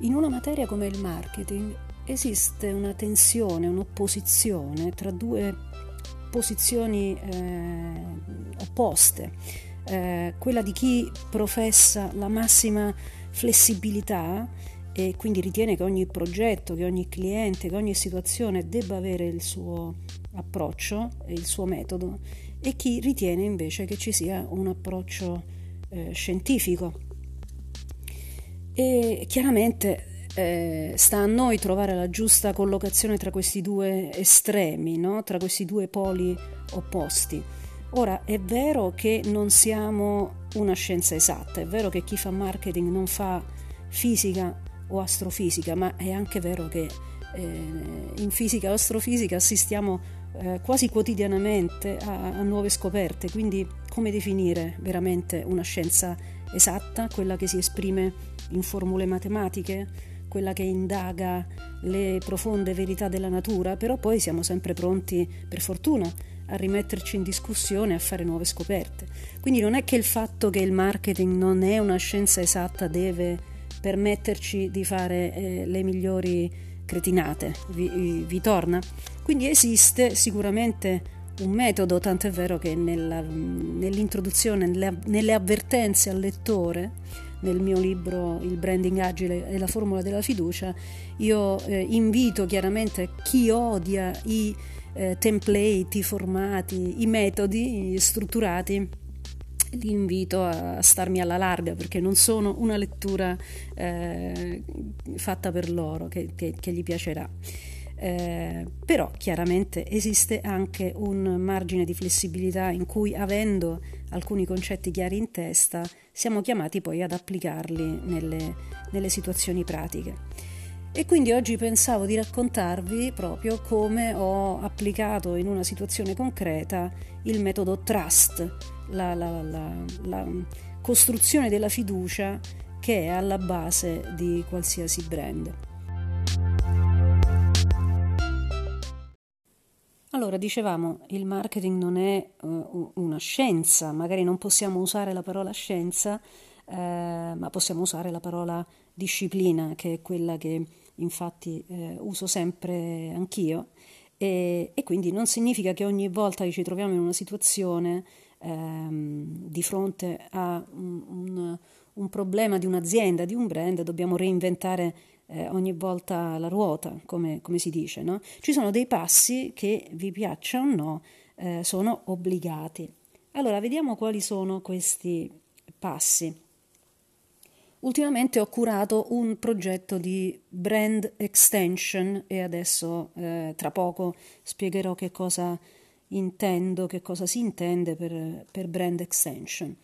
In una materia come il marketing esiste una tensione, un'opposizione tra due posizioni eh, opposte, eh, quella di chi professa la massima flessibilità e quindi ritiene che ogni progetto, che ogni cliente, che ogni situazione debba avere il suo approccio e il suo metodo e chi ritiene invece che ci sia un approccio eh, scientifico e chiaramente eh, sta a noi trovare la giusta collocazione tra questi due estremi, no? tra questi due poli opposti. Ora, è vero che non siamo una scienza esatta, è vero che chi fa marketing non fa fisica o astrofisica, ma è anche vero che eh, in fisica o astrofisica assistiamo eh, quasi quotidianamente a, a nuove scoperte, quindi come definire veramente una scienza esatta, quella che si esprime in formule matematiche, quella che indaga le profonde verità della natura, però poi siamo sempre pronti, per fortuna, a rimetterci in discussione, a fare nuove scoperte. Quindi non è che il fatto che il marketing non è una scienza esatta deve permetterci di fare eh, le migliori cretinate, vi, vi, torna? Quindi esiste sicuramente un metodo, tanto è vero che nella, nell'introduzione, nelle, nelle avvertenze al lettore, nel mio libro Il branding agile e la formula della fiducia, io eh, invito chiaramente chi odia i eh, template, i formati, i metodi strutturati, li invito a starmi alla larga perché non sono una lettura eh, fatta per loro che, che, che gli piacerà. Eh, però chiaramente esiste anche un margine di flessibilità in cui avendo alcuni concetti chiari in testa siamo chiamati poi ad applicarli nelle, nelle situazioni pratiche. E quindi oggi pensavo di raccontarvi proprio come ho applicato in una situazione concreta il metodo trust, la, la, la, la costruzione della fiducia che è alla base di qualsiasi brand. Allora, dicevamo, il marketing non è uh, una scienza, magari non possiamo usare la parola scienza, eh, ma possiamo usare la parola disciplina, che è quella che infatti eh, uso sempre anch'io, e, e, quindi non significa che ogni volta che ci troviamo in una situazione ehm, di fronte a un, un, un problema di un'azienda, di un brand, dobbiamo reinventare eh, ogni volta la ruota, come, come si dice. No? Ci sono dei passi che, vi piaccia o no, eh, sono obbligati. Allora, vediamo quali sono questi passi. Ultimamente ho curato un progetto di brand extension e adesso eh, tra poco spiegherò che cosa intendo, che cosa si intende per, per brand extension.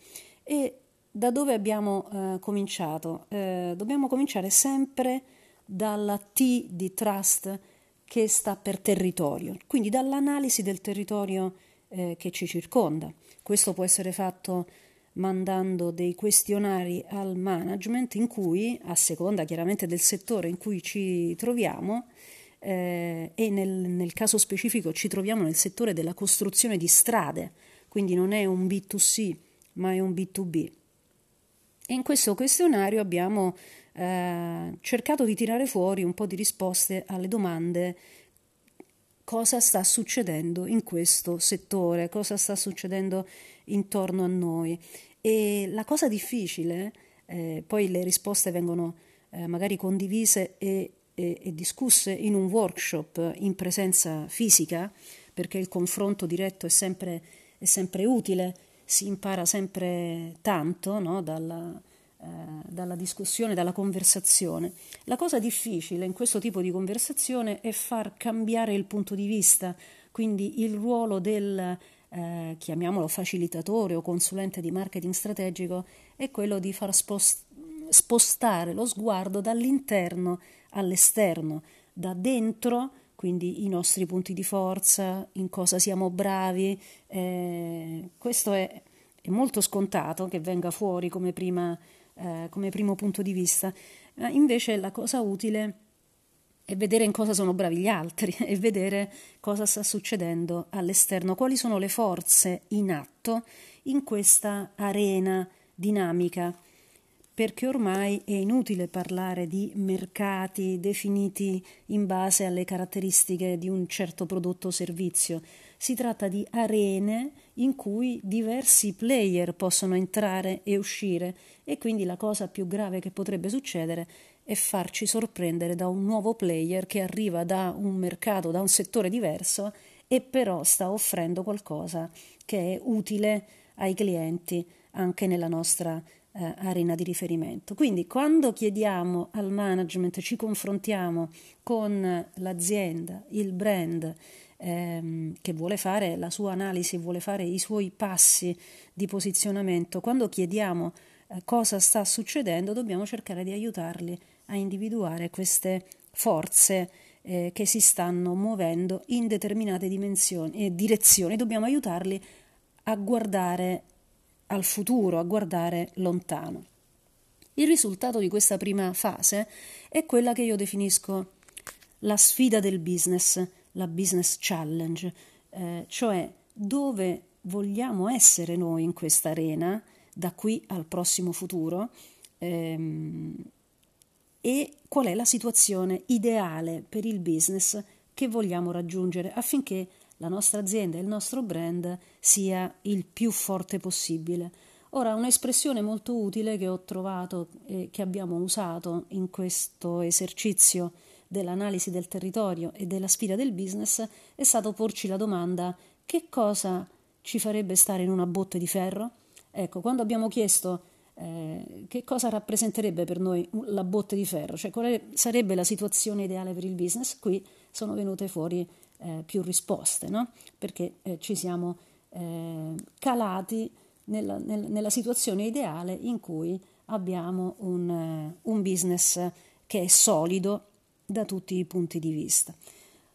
E da dove abbiamo eh, cominciato? Eh, dobbiamo cominciare sempre dalla T di trust che sta per territorio, quindi dall'analisi del territorio eh, che ci circonda. Questo può essere fatto mandando dei questionari al management in cui, a seconda chiaramente del settore in cui ci troviamo, eh, e nel, nel, caso specifico ci troviamo nel settore della costruzione di strade, quindi non è un B2C ma è un B2B. E in questo questionario abbiamo eh, cercato di tirare fuori un po' di risposte alle domande. Cosa sta succedendo in questo settore, cosa sta succedendo intorno a noi. E la cosa difficile, eh, poi le risposte vengono eh, magari condivise e, e, e, discusse in un workshop in presenza fisica, perché il confronto diretto è sempre, è sempre utile, si impara sempre tanto no? dalla, eh, dalla discussione, dalla conversazione. La cosa difficile in questo tipo di conversazione è far cambiare il punto di vista, quindi il ruolo del, eh, chiamiamolo facilitatore o consulente di marketing strategico, è quello di far spost- spostare lo sguardo dall'interno all'esterno, da dentro quindi i nostri punti di forza, in cosa siamo bravi. Eh, questo è, è, molto scontato che venga fuori come prima eh, come primo punto di vista. Eh, invece la cosa utile è vedere in cosa sono bravi gli altri e vedere cosa sta succedendo all'esterno, quali sono le forze in atto in questa arena dinamica. Perché ormai è inutile parlare di mercati definiti in base alle caratteristiche di un certo prodotto o servizio. Si tratta di arene in cui diversi player possono entrare e uscire e quindi la cosa più grave che potrebbe succedere è farci sorprendere da un nuovo player che arriva da un mercato, da un settore diverso e però sta offrendo qualcosa che è utile ai clienti anche nella nostra eh, arena di riferimento. Quindi quando chiediamo al management, ci confrontiamo con l'azienda, il brand ehm, che vuole fare la sua analisi, vuole fare i suoi passi di posizionamento, quando chiediamo eh, cosa sta succedendo, dobbiamo cercare di aiutarli a individuare queste forze eh, che si stanno muovendo in determinate dimensioni e direzioni, dobbiamo aiutarli a guardare al futuro, a guardare lontano. Il risultato di questa prima fase è quella che io definisco la sfida del business, la business challenge, eh, cioè dove vogliamo essere noi in questa arena da qui al prossimo futuro ehm, e qual è la situazione ideale per il business che vogliamo raggiungere affinché la nostra azienda e il nostro brand sia il più forte possibile. Ora, un'espressione molto utile che ho trovato e che abbiamo usato in questo esercizio dell'analisi del territorio e della sfida del business è stato porci la domanda che cosa ci farebbe stare in una botte di ferro? Ecco, quando abbiamo chiesto eh, che cosa rappresenterebbe per noi la botte di ferro, cioè quale sarebbe la situazione ideale per il business, qui sono venute fuori eh, più risposte, no? perché eh, ci siamo eh, calati nella, nel, nella, situazione ideale in cui abbiamo un, eh, un business che è solido da tutti i punti di vista.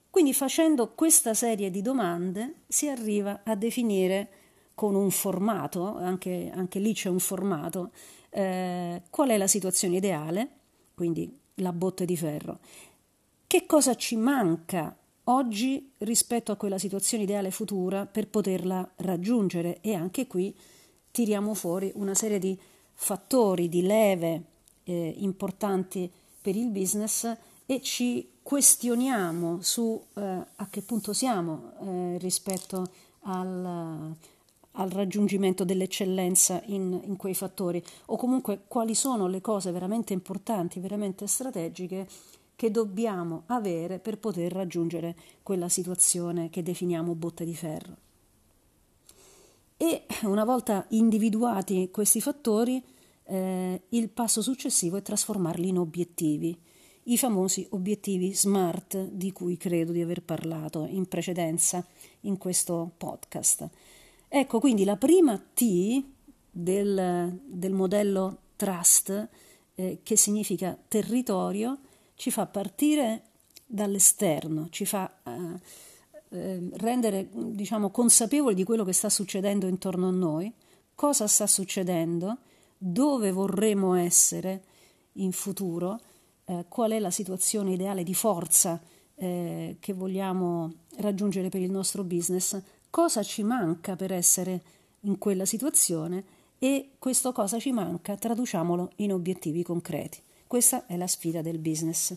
Quindi facendo questa serie di domande si arriva a definire con un formato, anche, anche lì c'è un formato, eh, qual è la situazione ideale, quindi la botte di ferro, che cosa ci manca oggi rispetto a quella situazione ideale futura per poterla raggiungere. E anche qui tiriamo fuori una serie di fattori, di leve eh, importanti per il business e ci questioniamo su eh, a che punto siamo eh, rispetto al, al, raggiungimento dell'eccellenza in, in quei fattori. O comunque quali sono le cose veramente importanti, veramente strategiche che dobbiamo avere per poter raggiungere quella situazione che definiamo botte di ferro. E una volta individuati questi fattori, eh, il passo successivo è trasformarli in obiettivi, i famosi obiettivi SMART di cui credo di aver parlato in precedenza in questo podcast. Ecco quindi la prima T del, del modello Trust, eh, che significa territorio, ci fa partire dall'esterno, ci fa eh, eh, rendere diciamo, consapevoli di quello che sta succedendo intorno a noi, cosa sta succedendo, dove vorremmo essere in futuro, eh, qual è la situazione ideale di forza eh, che vogliamo raggiungere per il nostro business, cosa ci manca per essere in quella situazione? E questo cosa ci manca traduciamolo in obiettivi concreti. Questa è la sfida del business.